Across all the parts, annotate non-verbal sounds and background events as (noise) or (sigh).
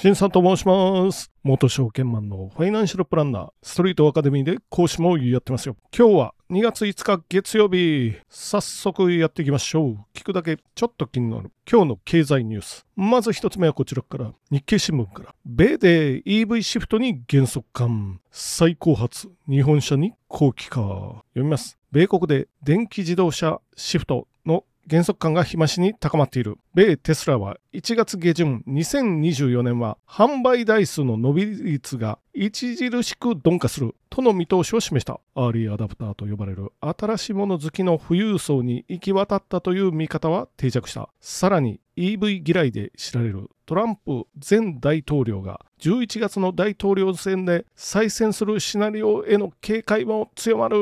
新さんと申します。元証券マンのファイナンシャルプランナー、ストリートアカデミーで講師もやってますよ。今日は2月5日月曜日。早速やっていきましょう。聞くだけちょっと気になる今日の経済ニュース。まず一つ目はこちらから、日経新聞から。米で EV シフトに減速感。最高発、日本車に後期化。読みます。米国で電気自動車シフトの減速感が日増しに高まっている。米テスラは1月下旬2024年は販売台数の伸び率が著しく鈍化するとの見通しを示した。アーリーアダプターと呼ばれる新しいもの好きの富裕層に行き渡ったという見方は定着した。さらに EV 嫌いで知られるトランプ前大統領が11月の大統領選で再選するシナリオへの警戒も強まる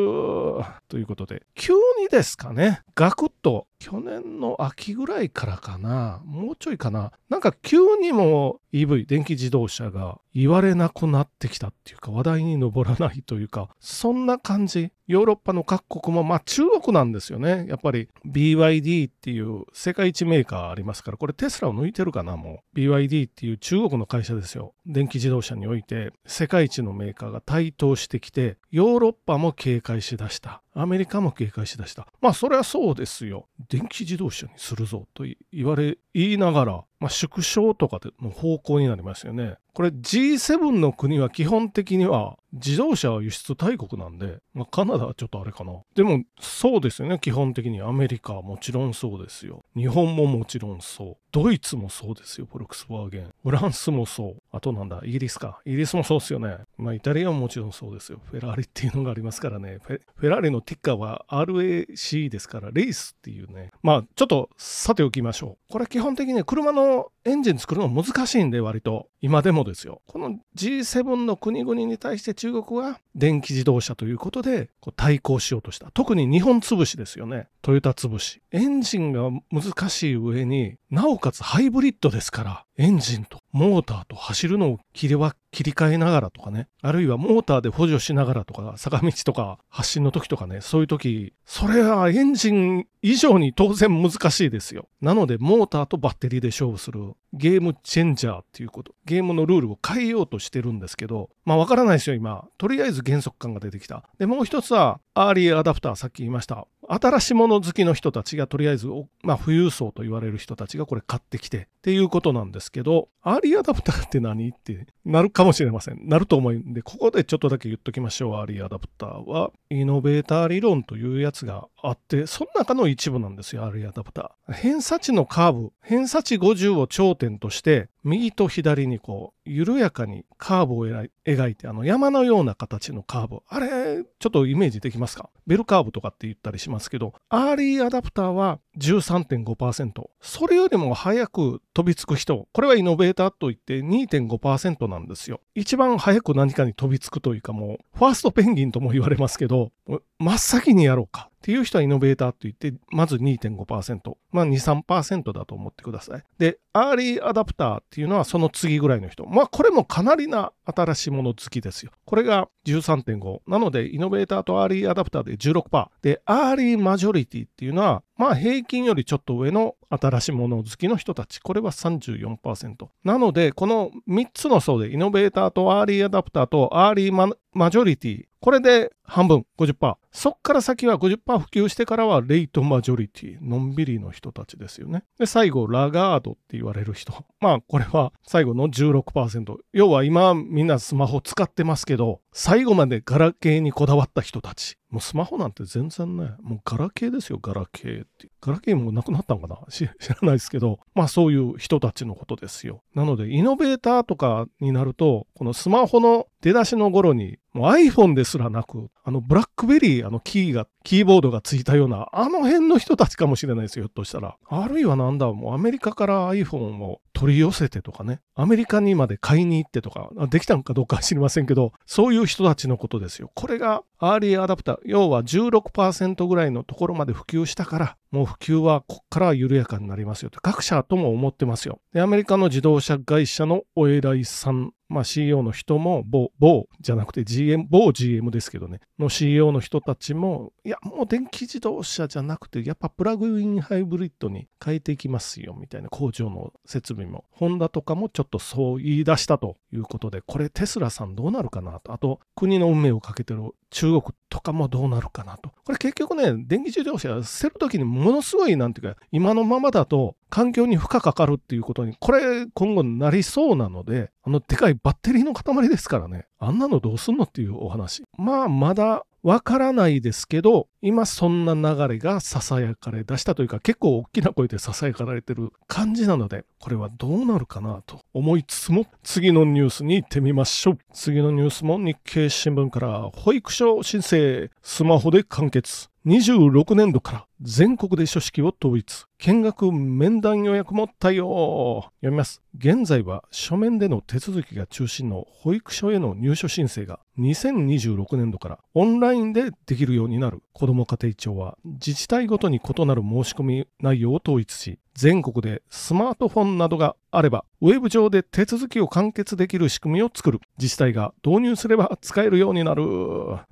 ということで急にですかねガクッと去年の秋ぐらいからかなもうちょいかな？なんか急にも EV 電気自動車が言われなくなってきたっていうか話題に上らないというかそんな感じ。ヨーロッパの各国もまあ中国なんですよね。やっぱり BYD っていう世界一メーカーありますからこれテスラを抜いてるかな？もう。BYD っていう中国の会社ですよ。電気自動車において世界一のメーカーが台頭してきてヨーロッパも警戒しだした。アメリカも警戒しだした。まあそれはそうですよ。電気自動車にするぞと言われ言いながらまあ、縮小とかの方向になりますよね。これ G7 の国は基本的には自動車は輸出大国なんで、まあ、カナダはちょっとあれかな。でもそうですよね、基本的に。アメリカはもちろんそうですよ。日本ももちろんそう。ドイツもそうですよ、フォルクスワーゲン。フランスもそう。あとなんだ、イギリスか。イギリスもそうですよね。まあイタリアももちろんそうですよ。フェラーリっていうのがありますからね。フェラーリのティッカーは RAC ですから、レースっていうね。まあちょっとさておきましょう。これ基本的に車のエンジン作るの難しいんで割と。今でもですよ。この G7 の国々に対して中国は電気自動車ということでこう対抗しようとした。特に日本潰しですよね。トヨタ潰し。エンジンが難しい上になおかつハイブリッドですからエンジンとモーターと走るのを切り分切り替えながらとかね。あるいはモーターで補助しながらとか坂道とか発進の時とかね。そういう時それはエンジン以上に当然難しいですよ。なのでモーターとバッテリーで勝負する。ゲームチェンジャーっていうこと。ゲームのルールを変えようとしてるんですけどまあわからないですよ今。とりあえず減速感が出てきた。でもう一つはアーリーアダプターさっき言いました。新しいもの好きの人たちがとりあえず、まあ、富裕層と言われる人たちがこれ買ってきてっていうことなんですけど、アーリーアダプターって何ってなるかもしれません。なると思うんで、ここでちょっとだけ言っときましょう。アーリーアダプターは、イノベーター理論というやつがあって、その中の一部なんですよ、アーリーアダプター。偏差値のカーブ、偏差値50を頂点として、右と左にこう、緩やかにカーブを描いて、あの山のような形のカーブ。あれ、ちょっとイメージできますか？ベルカーブとかって言ったりしますけど、アーリーアダプターは13.5%。それよりも早く飛びつく人、これはイノベーターといって2.5%なんですよ。一番早く何かに飛びつくというかもう、ファーストペンギンとも言われますけど、真っ先にやろうか。っていう人はイノベーターと言って、まず2.5%。まあ2、3%だと思ってください。で、アーリーアダプターっていうのはその次ぐらいの人。まあこれもかなりな新しいもの好きですよ。これが13.5。なので、イノベーターとアーリーアダプターで16%。で、アーリーマジョリティっていうのは、まあ平均よりちょっと上の新しいもの好きの人たち。これは34%。なので、この3つの層で、イノベーターとアーリーアダプターとアーリーママジョリティ。これで半分、50%。そっから先は50%普及してからはレイトマジョリティ。のんびりの人たちですよね。で、最後、ラガードって言われる人。(laughs) まあ、これは最後の16%。要は今みんなスマホ使ってますけど、最後までガラケーにこだわった人たち。もうスマホなんて全然ね、もうガラケーですよ、ガラケーって。ガラケーもなくなったんかな？(laughs) 知らないですけど、まあそういう人たちのことですよ。なので、イノベーターとかになると、このスマホの出だしの頃に、もう iPhone ですらなく、あのブラックベリー、あのキーが、キーボードがついたような、あの辺の人たちかもしれないですよ、ひょっとしたら。あるいはなんだ、もうアメリカから iPhone を取り寄せてとかね、アメリカにまで買いに行ってとか、できたのかどうかは知りませんけど、そういう人たちのことですよ。これがアーリーアダプター、要は16%ぐらいのところまで普及したから、もう普及はこっから緩やかになりますよと各社とも思ってますよ。で、アメリカの自動車会社のお偉いさんまあ、CEO の人も某、某じゃなくて GM、某 GM ですけどね、の CEO の人たちも、いや、もう電気自動車じゃなくて、やっぱプラグインハイブリッドに変えていきますよ、みたいな工場の設備も。ホンダとかもちょっとそう言い出したということで、これテスラさんどうなるかなと。あと、国の運命をかけてる中国とかもどうなるかなと。これ結局ね、電気自動車捨てるときにものすごい、なんていうか、今のままだと環境に負荷かかるっていうことに、これ今後なりそうなので、あのでかいバッテリーの塊ですからね、あんなのどうすんのっていうお話。まあ、まだわからないですけど、今そんな流れが囁かれ出したというか、結構大きな声で囁かれてる感じなので、これはどうなるかなと思いつつも、次のニュースに行ってみましょう。次のニュースも日経新聞から、保育所申請、スマホで完結。26年度から全国で書式を統一。見学面談予約も対応。読みます。現在は書面での手続きが中心の保育所への入所申請が2026年度からオンラインでできるようになる。子ども家庭庁は自治体ごとに異なる申し込み内容を統一し、全国でスマートフォンなどがあれば、ウェブ上で手続きを完結できる仕組みを作る。自治体が導入すれば使えるようになる。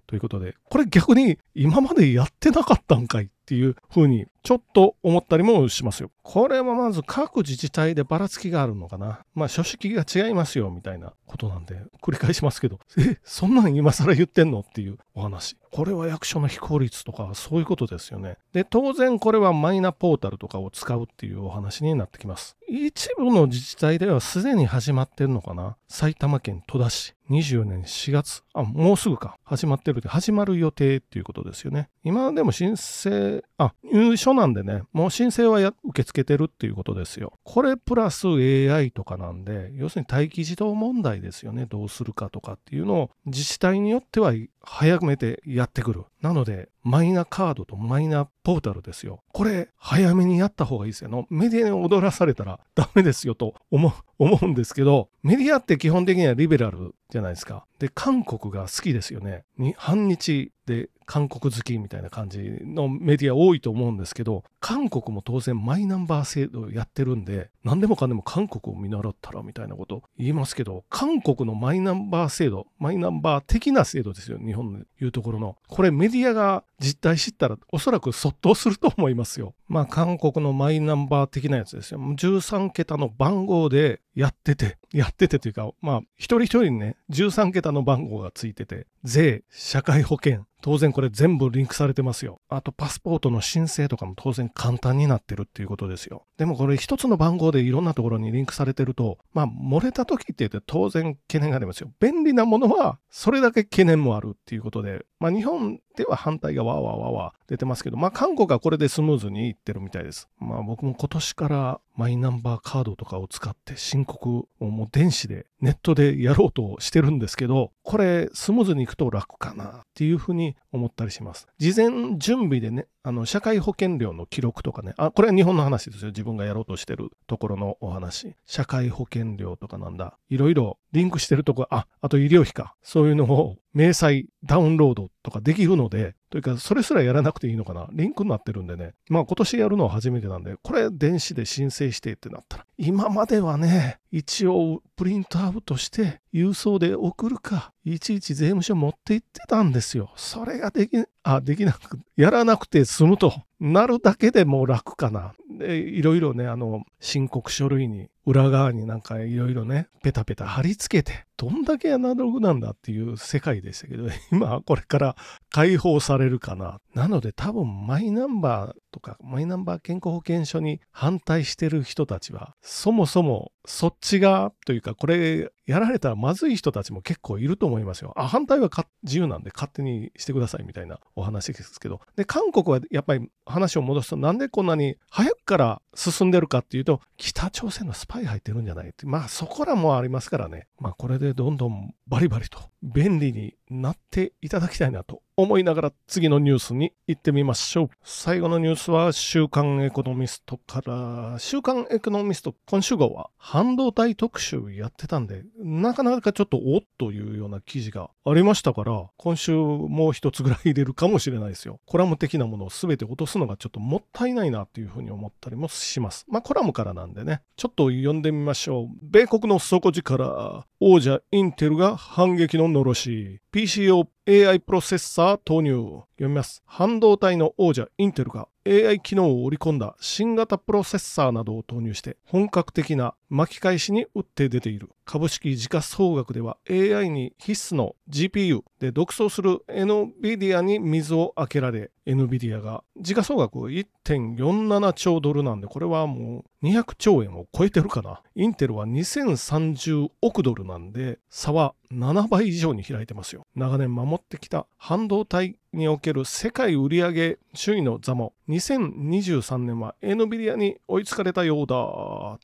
ということで、これ逆に今までやってなかったんかいっていうふうにちょっと思ったりもしますよ。これはまず各自治体でばらつきがあるのかな。まあ書式が違いますよみたいなことなんで繰り返しますけど、(laughs) え、そんなん今更言ってんのっていうお話。これは役所の非効率とかそういうことですよね。で、当然これはマイナポータルとかを使うっていうお話になってきます。一部の自治体ではすでに始まってるのかな？埼玉県戸田市。24年4月。あ、もうすぐか。始まってるで、始まる予定っていうことですよね。今でも申請、あ、入所なんでね、もう申請は受け付けてるっていうことですよ。これプラス AI とかなんで、要するに待機児童問題ですよね。どうするかとかっていうのを自治体によっては早めてやってくる。なので、マイナカードとマイナポータルですよ。これ、早めにやった方がいいですよ。のメディアに踊らされたら (laughs) ダメですよと思うんですけど、メディアって基本的にはリベラルじゃないですか。で、韓国が好きですよね。に反日で韓国好きみたいな感じのメディア多いと思うんですけど、韓国も当然マイナンバー制度やってるんで、何でもかんでも韓国を見習ったらみたいなこと言いますけど、韓国のマイナンバー制度、マイナンバー的な制度ですよ、日本でいうところの。これメディアが実態知ったらおそらくそっとすると思いますよ。まあ韓国のマイナンバー的なやつですよ。13桁の番号でやってて、やっててというか、まあ一人一人にね、13桁の番号がついてて、税、社会保険、当然これ全部リンクされてますよ。あとパスポートの申請とかも当然簡単になってるっていうことですよ。でもこれ一つの番号でいろんなところにリンクされてると、まあ漏れた時って言って当然懸念がありますよ。便利なものはそれだけ懸念もあるっていうことで、まあ日本では反対がわーわーわーわー出てますけど、まあ韓国はこれでスムーズにいってるみたいです。まあ僕も今年からマイナンバーカードとかを使って申告をもう電子でネットでやろうとしてるんですけど、これスムーズにいくと楽かなっていうふうに思ったりします。事前準備でね、あの、社会保険料の記録とかね、あ、これは日本の話ですよ。自分がやろうとしてるところのお話。社会保険料とかなんだ。いろいろリンクしてるとこ、あ、あと医療費か。そういうのを明細ダウンロードとかできるので、というか、それすらやらなくていいのかな。リンクになってるんでね。まあ今年やるのは初めてなんで、これ電子で申請してってなったら、今まではね、一応プリントアウトして郵送で送るか、いちいち税務署持って行ってたんですよ。それができ、あ、できなく、やらなくて済むとなるだけでもう楽かな。で、いろいろね、あの、申告書類に裏側になんかいろいろね、ペタペタ貼り付けて、どんだけアナログなんだっていう世界でしたけど、(laughs) 今これから解放されるかな。なので多分マイナンバーとかマイナンバー健康保険証に反対してる人たちは、そもそもそっちがというか、これやられたらまずい人たちも結構いると思いますよ。あ、反対は自由なんで勝手にしてくださいみたいなお話ですけど。で、韓国はやっぱり話を戻すと、なんでこんなに早くから進んでるかっていうと、北朝鮮のスパイ入ってるんじゃないって。まあそこらもありますからね。まあこれでどんどんバリバリと便利になっていただきたいなと思いながら次のニュースに行ってみましょう。最後のニュースは週刊エコノミストから、週刊エコノミスト今週号は半導体特集やってたんで、なかなかちょっとおっというような記事がありましたから、今週もう一つぐらい入れるかもしれないですよ。コラム的なものを全て落とすのがちょっともったいないなっていうふうに思ったりもします。まあコラムからなんでね、ちょっと読んでみましょう。米国の底力、王者インテルが反撃ののろし、PCO AI プロセッサー投入。読みます。半導体の王者インテルが AI 機能を織り込んだ新型プロセッサーなどを投入して本格的な巻き返しに打って出ている。株式時価総額では AI に必須の GPU で独走する NVIDIA に水を開けられ NVIDIA が時価総額1.47兆ドルなんでこれはもう200兆円を超えてるかな。インテルは2030億ドルなんで差は7倍以上に開いてますよ。長年守ってきた半導体における世界売上首位の座も2023年は NVIDIA に追いつかれたようだ。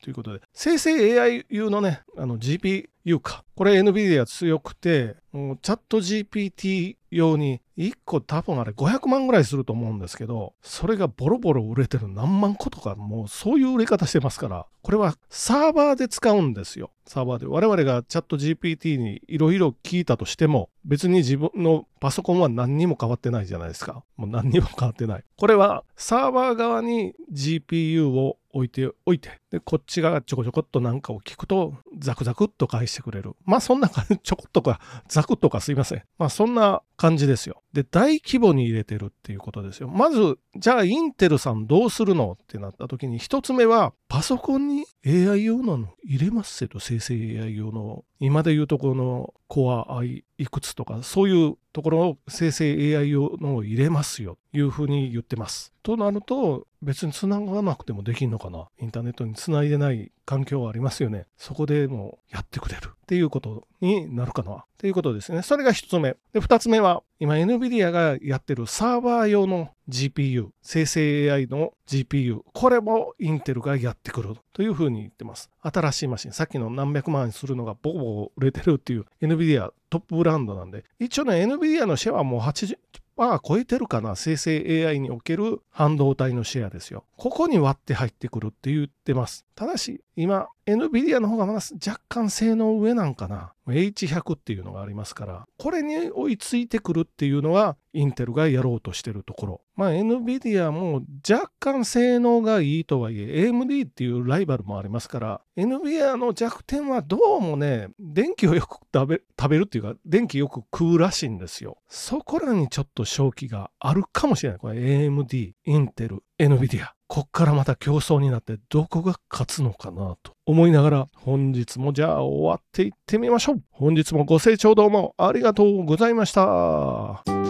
ということで生成 AI 用のねあの GP GPU かこれ NVIDIA 強くてチャット GPT 用に1個多分あれ500万ぐらいすると思うんですけど、それがボロボロ売れてる何万個とか、もうそういう売れ方してますから、これはサーバーで使うんですよ。サーバーで。我々がチャット GPT にいろいろ聞いたとしても、別に自分のパソコンは何にも変わってないじゃないですか。もう何にも変わってない。これはサーバー側に GPU を置いておいて、で、こっちがちょこちょこっとなんかを聞くと、ザクザクっと返してくれる。まあそんな感じ、ちょこっとか、ザクっとかすいません。まあそんな感じですよ。で、大規模に入れてるっていうことですよ。まず、じゃあインテルさんどうするのってなった時に、一つ目は、パソコンに AI 用の入れますけど、生成 AI 用の。今で言うとこの Core i いくつとか、そういうところを生成 AI 用のを入れますよ。いうふうに言ってます。となると、別に繋がなくてもできんのかなインターネットに繋いでない環境はありますよね。そこでもうやってくれるっていうことになるかなっていうことですね。それが一つ目。で、二つ目は、今 NVIDIA がやってるサーバー用の GPU、生成 AI の GPU、これもインテルがやってくるというふうに言ってます。新しいマシン、さっきの何百万円するのがボコボコ売れてるっていう NVIDIA トップブランドなんで、一応ね、NVIDIA のシェアはもう80、まあ超えてるかな生成 AI における半導体のシェアですよ。ここに割って入ってくるって言ってます。ただし、今、NVIDIA の方がまだ若干性能上なんかな。H100 っていうのがありますから、これに追いついてくるっていうのは、インテルがやろうとしてるところ。まあ、NVIDIA も若干性能がいいとはいえ、AMD っていうライバルもありますから、NVIDIA の弱点はどうもね、電気をよく食べ食べるっていうか、電気よく食うらしいんですよ。そこらにちょっと正気があるかもしれない。これ AMD、インテル、NVIDIA。こっからまた競争になってどこが勝つのかなと思いながら本日もじゃあ終わっていってみましょう。本日もご清聴どうもありがとうございました。